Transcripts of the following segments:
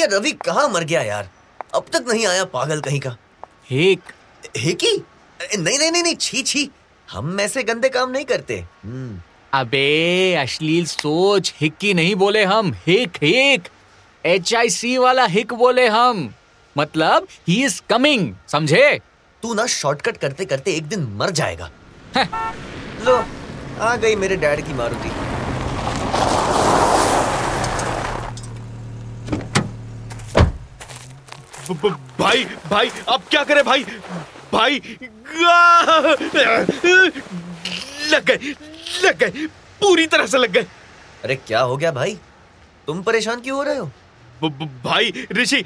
ये रवि कहाँ मर गया यार? अब तक नहीं आया पागल कहीं का। हिक हिकी नहीं नहीं नहीं नहीं छी छी। हम ऐसे गंदे काम नहीं करते। हम्म, अबे अश्लील सोच हिक्की नहीं बोले हम हिक हिक। एच आई सी वाला हिक बोले हम। मतलब ही इज़ कमिंग समझे? तू ना शॉर्टकट करते करते एक दिन मर जाएगा। लो आ गई मेरे डैड की मारुति। भाई भाई अब क्या करे भाई? भाई लग गए लग गए पूरी तरह से लग गए। अरे क्या हो गया भाई? तुम परेशान क्यों हो रहे हो? भाई ऋषि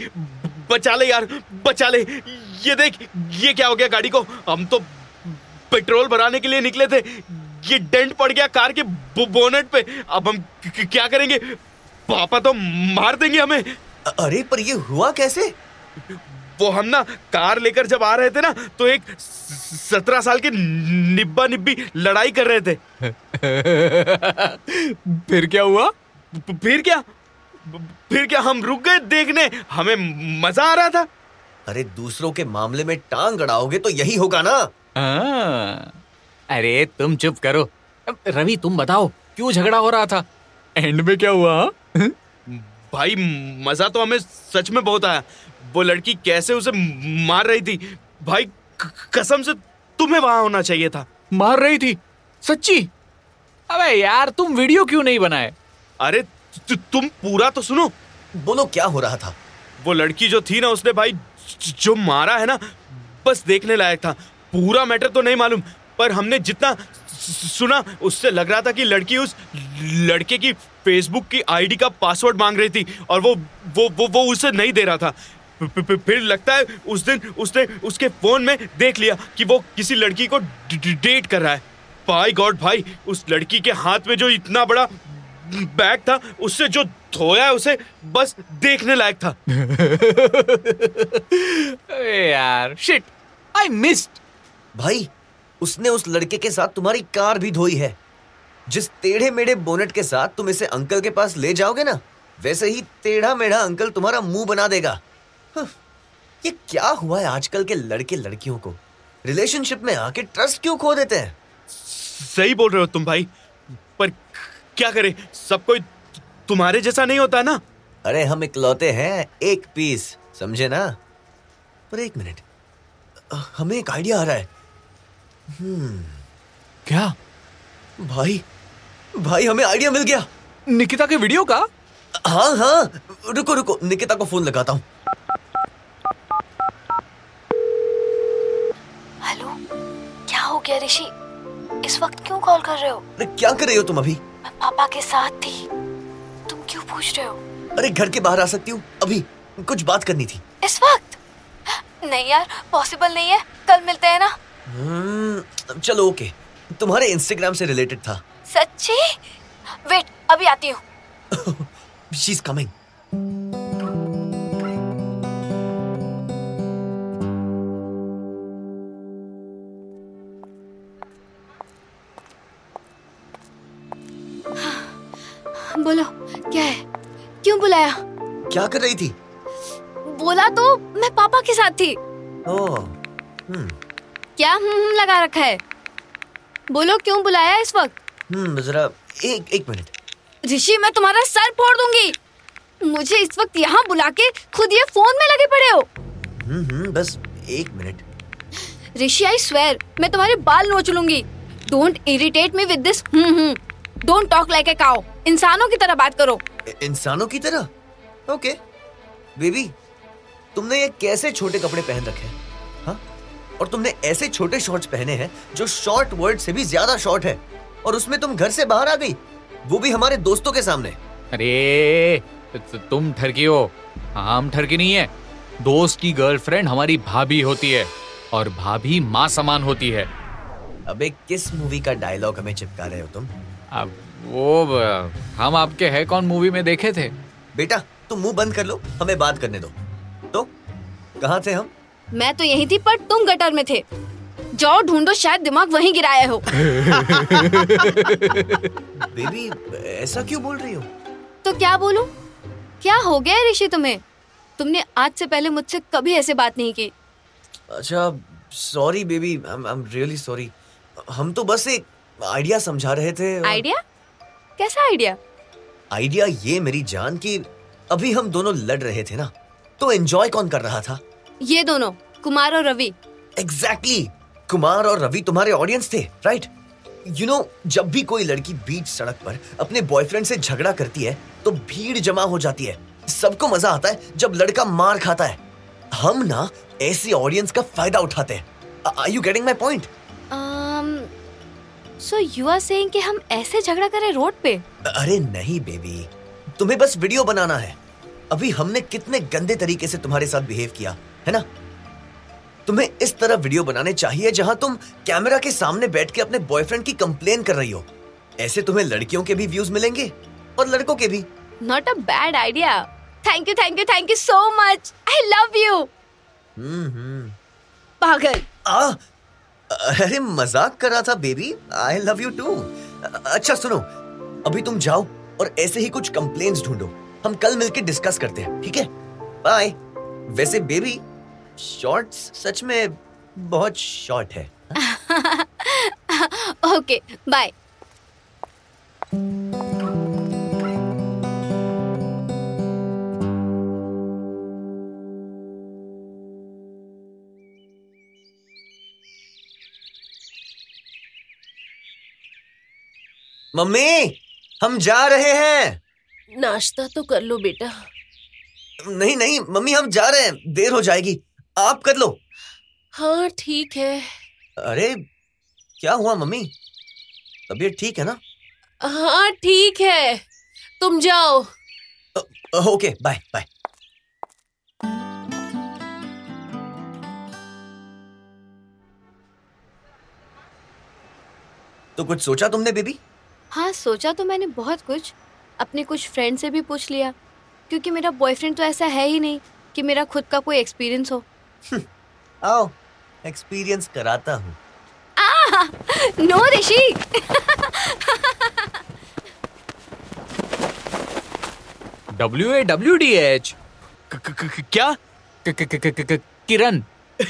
बचा ले यार बचा ले। ये देख ये क्या हो गया गाड़ी को? हम तो पेट्रोल भराने के लिए निकले थे। ये डेंट पड़ गया कार के बोनेट पे। अब हम क्या करेंगे? पापा तो मार देंगे हमें। अरे पर ये हुआ कैसे? वो हम ना कार लेकर जब आ रहे थे ना तो एक सत्रह साल के निब्बा निब्बी लड़ाई कर रहे थे। फिर क्या हुआ? फिर क्या? फिर क्या हम रुक गए देखने? हमें मज़ा आ रहा था। अरे दूसरों के मामले में टांग अड़ाओगे तो यही होगा ना। हाँ, अरे तुम चुप करो। रवि तुम बताओ क्यों झगड़ा हो रहा था? एंड में क्या हुआ हाँ? भाई मज़ा तो हमें सच में बहुत आया। वो लड़की कैसे उसे मार रही थी? भाई कसम से तुम्हें वहाँ होना चाहिए था। मार रही थी? सच्ची? अबे यार तुम वीडियो क्यों नहीं बनाए? अरे तु, तुम पूरा तो सुनो। बोलो क्या हो रहा था? वो लड़की जो थी ना उसने भाई जो मारा है ना बस देखने लायक था। पूरा मैटर तो नहीं मालूम पर हमने जितना सुना उससे लग रहा था कि लड़की उस लड़के की फेसबुक की आईडी का पासवर्ड मांग रही थी और वो वो वो, वो उसे नहीं दे रहा था। फिर लगता है उस दिन उसने उसके फ़ोन में देख लिया कि वो किसी लड़की को डेट कर रहा है। बाय गॉड भाई उस लड़की के हाथ में जो इतना बड़ा बैग था उससे जो धोया है उसे बस देखने लायक था। यार शिट आई मिस्ड भाई उसने उस लड़के के साथ तुम्हारी कार भी धोई है। जिस टेढ़े मेढ़े बोनेट के साथ तुम इसे अंकल के पास ले जाओगे ना वैसे ही टेढ़ा मेढ़ा अंकल तुम्हारा मुँह बना देगा। ये क्या हुआ है आजकल के लड़के लड़कियों को? रिलेशनशिप में आके ट्रस्ट क्यों खो देते हैं? सही बोल रहे हो तुम भाई पर क्या करे? सब कोई तुम्हारे जैसा नहीं होता ना? अरे हम इकलौते हैं एक पीस समझे ना? पर एक मिनट हमें एक आइडिया आ रहा है। क्या? भाई भाई हमें आइडिया मिल गया। निकिता के वीडियो का? हाँ हाँ रुको रुको निकिता को फ़ोन लगाता हूँ। गया ऋषि? इस वक्त क्यों कॉल कर रहे हो? अरे क्या कर रही हो तुम अभी? मैं पापा के साथ थी। तुम क्यों पूछ रहे हो? अरे घर के बाहर आ सकती हूँ। अभी कुछ बात करनी थी। इस वक्त? नहीं यार पॉसिबल नहीं है। कल मिलते हैं ना? हम्म, चलो ओके तुम्हारे इंस्टाग्राम से रिलेटेड था। सच्ची? वेट अभी आती हूँ। शी इज़ कमिंग क्या है? क्यों बुलाया? क्या कर रही थी? बोला तो मैं पापा के साथ थी। ओह हम्म। क्या हम्म हम्म लगा रखा है? बोलो क्यों बुलाया इस वक्त? जरा एक एक मिनट। ऋषि मैं तुम्हारा सर फोड़ दूँगी। मुझे इस वक्त यहाँ बुला के खुद ये फ़ोन में लगे पड़े हो। बस एक मिनट। ऋषि आई स्वेर मैं तुम्हारे बाल नोच लूँगी। Don't irritate me with this don't talk like a cow इंसानों की तरह बात करो। इंसानों की तरह? ओके। बेबी तुमने ये कैसे छोटे कपड़े पहन रखे हैं? हाँ? और तुमने ऐसे छोटे शॉर्ट्स पहने हैं जो शॉर्ट वर्ड से भी ज़्यादा शॉर्ट है और उसमें तुम घर से बाहर आ गई। वो भी हमारे दोस्तों के सामने। अरे तुम ठरकी हो। हम ठरकी नहीं है। दोस्त की गर्लफ्रेंड हमारी भाभी होती है और भाभी माँ समान होती है। अबे किस मूवी का डायलॉग हमें चिपका रहे हो तुम? अब वो हम आपके है कौन मूवी में देखे थे? बेटा तुम मुँह बंद कर लो हमें बात करने दो। तो कहाँ थे हम? मैं तो यही थी पर तुम गटर में थे। जाओ ढूंढो शायद दिमाग वहीं गिराया हो। बेबी ऐसा क्यों बोल रही हो? तो क्या बोलूँ? क्या हो गया ऋषि तुम्हें? तुमने आज से पहले मुझसे कभी ऐसे बात नहीं की। अच्छा sorry baby I am really sorry हम तो बस एक आइडिया समझा रहे थे और- आइडिया कैसा आइडिया? आइडिया ये मेरी जान कि अभी हम दोनों लड़ रहे थे ना तो एंजॉय कौन कर रहा था? ये दोनों कुमार और रवि। Exactly exactly. कुमार और रवि तुम्हारे ऑडियंस थे राइट यू नो जब भी कोई लड़की बीच सड़क पर अपने बॉयफ्रेंड से झगड़ा करती है तो भीड़ जमा हो जाती है। सबको मज़ा आता है जब लड़का मार खाता है। हम ना ऐसी ऑडियंस का फ़ायदा उठाते हैं। Are you getting my point so you are saying कि हम ऐसे झगड़ा करें रोड पे? अरे नहीं बेबी तुम्हें बस वीडियो बनाना है। अभी हमने कितने गंदे तरीके से तुम्हारे साथ बिहेव किया है ना? तुम्हें इस तरह वीडियो बनाने चाहिए जहाँ तुम कैमरा के सामने बैठ के अपने बॉयफ्रेंड की कंप्लेन कर रही हो। ऐसे तुम्हें लड़कियों के भी व्यूज़ मिलेंगे और लड़कों के भी। Not a bad idea thank you thank you thank you so much I love you hmm hmm. पागल। आ अरे, मज़ाक कर रहा था baby I love you too अच्छा सुनो. अभी तुम जाओ और ऐसे ही कुछ कंप्लेन्स ढूंढो. हम कल मिलके डिस्कस करते हैं, ठीक है? बाय वैसे बेबी शॉर्ट्स सच में बहुत शॉर्ट है। ओके बाय मम्मी हम जा रहे हैं। नाश्ता तो कर लो बेटा। नहीं नहीं मम्मी हम जा रहे हैं। देर हो जाएगी। आप कर लो। हाँ ठीक है। अरे क्या हुआ मम्मी? तबीयत ठीक है ना? हाँ ठीक है। तुम जाओ। Okay bye bye. तो कुछ सोचा तुमने बेबी? हाँ सोचा तो मैंने बहुत कुछ। अपने कुछ फ्रेंड से भी पूछ लिया। क्योंकि मेरा बॉयफ्रेंड तो ऐसा है ही नहीं कि मेरा खुद का कोई एक्सपीरियंस हो। आओ एक्सपीरियंस कराता हूँ। No Rishi! W A W D H क्या? किरण।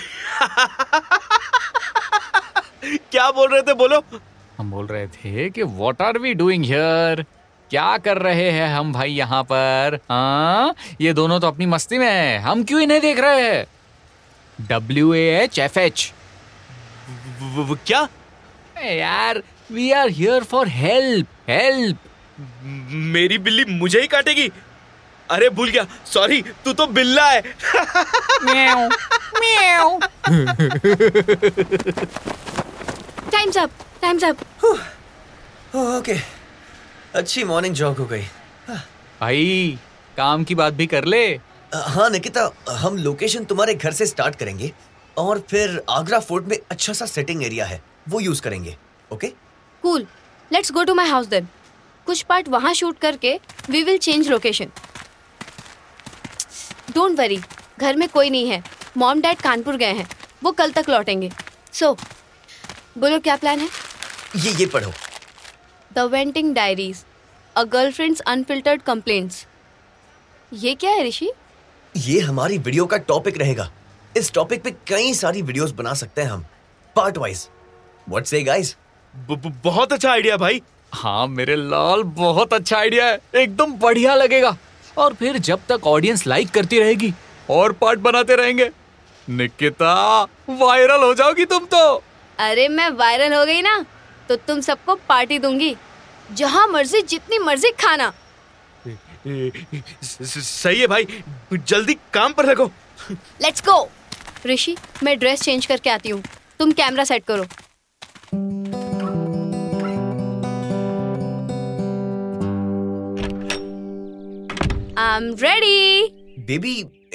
क्या बोल रहे थे बोलो। हम बोल रहे थे कि what are we doing here क्या कर रहे हैं हम भाई यहाँ पर? हाँ ये दोनों तो अपनी मस्ती में है। हम क्यों इन्हें देख रहे हैं? W A H F H क्या? यार we are here for help help मेरी बिल्ली मुझे ही काटेगी। अरे भूल गया सॉरी तू तो बिल्ला है। म्याऊ म्याऊ। Time's up time's up okay अच्छी मॉर्निंग जॉग हो गई। भाई काम की बात भी कर ले। हाँ निकिता हम लोकेशन तुम्हारे घर से स्टार्ट करेंगे और फिर आगरा फोर्ट में अच्छा सा सेटिंग एरिया है वो यूज़ करेंगे okay cool let's go to my house then कुछ पार्ट वहाँ शूट करके we will change location don't worry घर में कोई नहीं है। मॉम डैड कानपुर गए हैं वो कल तक लौटेंगे। सो so, बोलो क्या प्लान है? ये ये पढ़ो। The venting diaries a girlfriend's unfiltered complaints ये क्या है ऋषि? ये हमारी वीडियो का टॉपिक रहेगा। इस टॉपिक पे कई सारी वीडियोस बना सकते हैं हम। Part wise what say guys बहुत अच्छा आइडिया भाई। हाँ मेरे लाल बहुत अच्छा आइडिया है। एकदम बढ़िया लगेगा। और फिर जब तक ऑडियंस लाइक करती रहेगी और पार्ट बनाते रहेंगे। निकिता वायरल हो जाओगी तुम तो। अरे मैं वायरल हो गई ना। तो तुम सबको पार्टी दूँगी। जहाँ मर्ज़ी जितनी मर्ज़ी खाना। सही है भाई जल्दी काम पर लगो। लेट्स गो ऋषि मैं ड्रेस चेंज करके आती हूँ। तुम कैमरा सेट करो। I am ready baby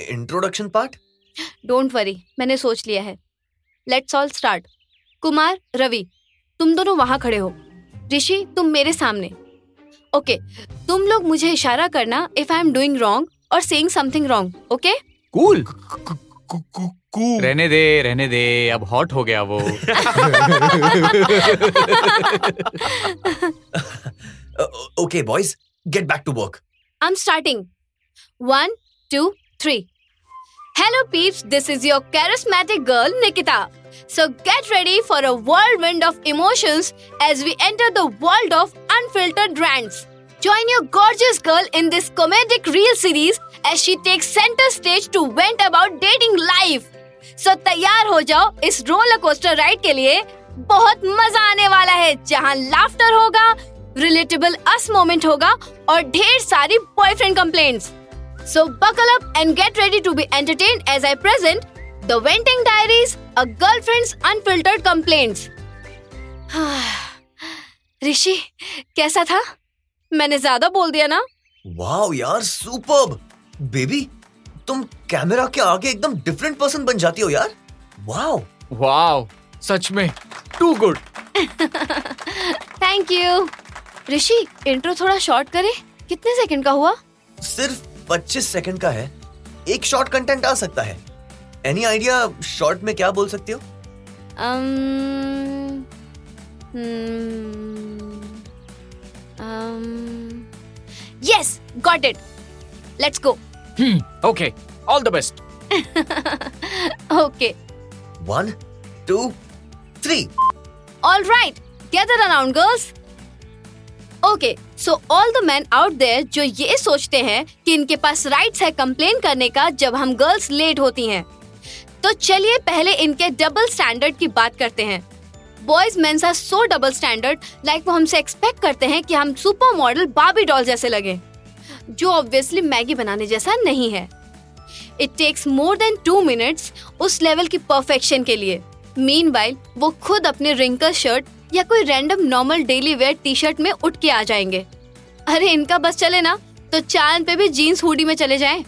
introduction part don't worry मैंने सोच लिया है। Let's all start Kumar Ravi. तुम दोनों वहाँ खड़े हो। ऋषि तुम मेरे सामने। ओके तुम लोग मुझे इशारा करना if I am doing wrong और saying something wrong okay? Cool. रहने दे रहने दे अब हॉट हो गया वो। Okay boys get back to work I am starting one two three Hello, peeps. This is your charismatic girl, Nikita. So get ready for a whirlwind of emotions as we enter the world of unfiltered rants. Join your gorgeous girl in this comedic reel series as she takes center stage to vent about dating life. So तैयार हो जाओ इस roller coaster ride के लिए बहुत मज़ा आने वाला है जहाँ लाफ्टर होगा रिलेटेबल अस मोमेंट होगा और ढेर सारी boyfriend complaints So buckle up and get ready to be entertained as I present The Venting Diaries, a girlfriend's unfiltered complaints. Rishi कैसा था मैंने ज़्यादा बोल दिया ना वाओ यार सुपर्ब बेबी तुम कैमरा के आगे एकदम डिफरेंट पर्सन बन जाती हो यार वाओ वाओ सच में too good thank you Rishi intro थोड़ा शॉर्ट करे कितने सेकंड का हुआ सिर्फ़ 25 सेकंड का है एक शॉर्ट कंटेंट आ सकता है एनी आइडिया शॉर्ट में क्या बोल सकती हो um, hmm, um, yes got it let's go okay all the best okay one two three All right, gather around, girls. Okay so all the man out there जो ये सोचते हैं कि इनके पास राइट्स है कंप्लेन करने का जब हम गर्ल्स लेट होती हैं तो चलिए पहले इनके डबल स्टैंडर्ड की बात करते हैं। Boys are so double standard like वो हमसे एक्सपेक्ट करते हैं कि हम सुपर मॉडल बाबी डॉल जैसे लगे, जो ऑब्वियसली मैगी बनाने जैसा नहीं है। It takes more than two minutes उस लेवल की परफेक्शन के लिए। मीन वो खुद अपने रिंकल शर्ट या कोई random normal daily wear T shirt में उठ के आ जाएँगे। अरे, इनका बस चले ना तो चाँद पे भी जीन्स हुडी में चले जाएँ।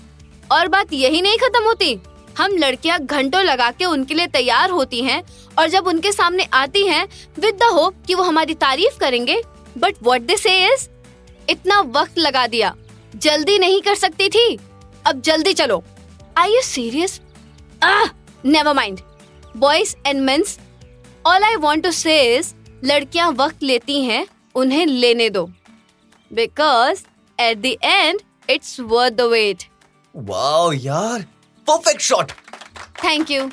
और बात यही नहीं खत्म होती, हम लड़कियाँ घंटों लगा के उनके लिए तैयार होती हैं, और जब उनके सामने आती हैं विद द होप कि वो हमारी तारीफ़ करेंगे। बट व्हाट दे से इज़ इतना वक्त लगा दिया, जल्दी नहीं कर सकती थी, अब जल्दी चलो। I you serious never mind boys and mens all I want to say लड़कियाँ वक्त लेती हैं उन्हें लेने दो। Because at the end it's worth the wait wow यार परफेक्ट शॉट थैंक यू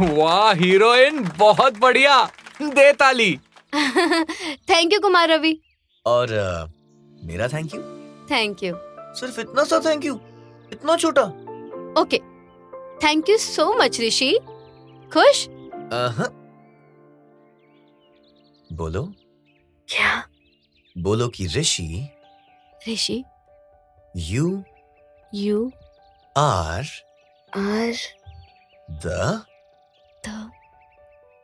वाह हीरोइन बहुत बढ़िया। दे ताली। Thank you Kumar Ravi. और अ, मेरा थैंक यू थैंक यू सिर्फ़ इतना सा थैंक यू इतना छोटा? Okay thank you so much Rishi खुश? अहं। बोलो। क्या? बोलो कि Rishi Rishi? You you are are the the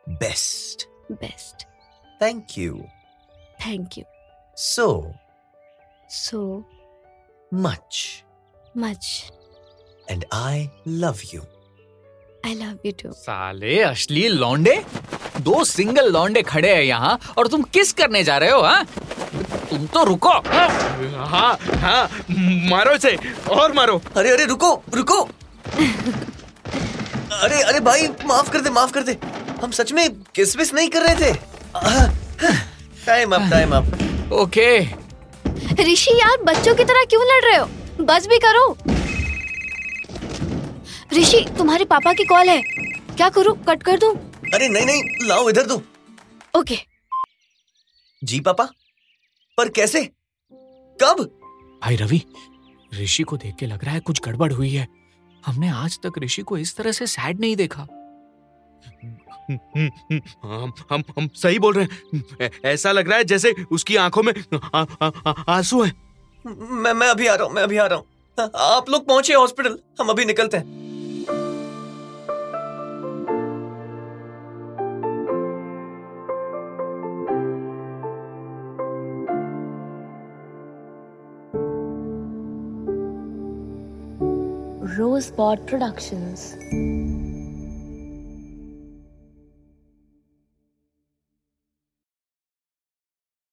best. Best. Thank you thank you so so much much and I love you I love you too साले अश्लील लौंडे। दो सिंगल लौंडे खड़े हैं यहाँ और तुम किस करने जा रहे हो हाँ? तुम तो रुको। हाँ हाँ मारो इसे और मारो। अरे अरे रुको रुको। अरे अरे भाई माफ़ कर दे माफ़ कर दे। हम सच में किस विस नहीं कर रहे थे? Time up time up okay Rishi यार बच्चों की तरह क्यों लड़ रहे हो? बस भी करो। ऋषि तुम्हारे पापा की कॉल है। क्या करूँ? कट कर दूँ? अरे नहीं नहीं लाओ इधर दो। ओके। जी पापा? पर कैसे? कब? भाई रवि ऋषि को देख के लग रहा है कुछ गड़बड़ हुई है। हमने आज तक ऋषि को इस तरह से सैड नहीं देखा। हम हम हम सही बोल रहे हैं। ऐसा लग रहा है जैसे उसकी आँखों में आँसू है। मैं मैं अभी आ रहा हूँ मैं अभी आ रहा हूँ। आप लोग पहुँचे हॉस्पिटल हम अभी निकलते हैं। Sport Productions.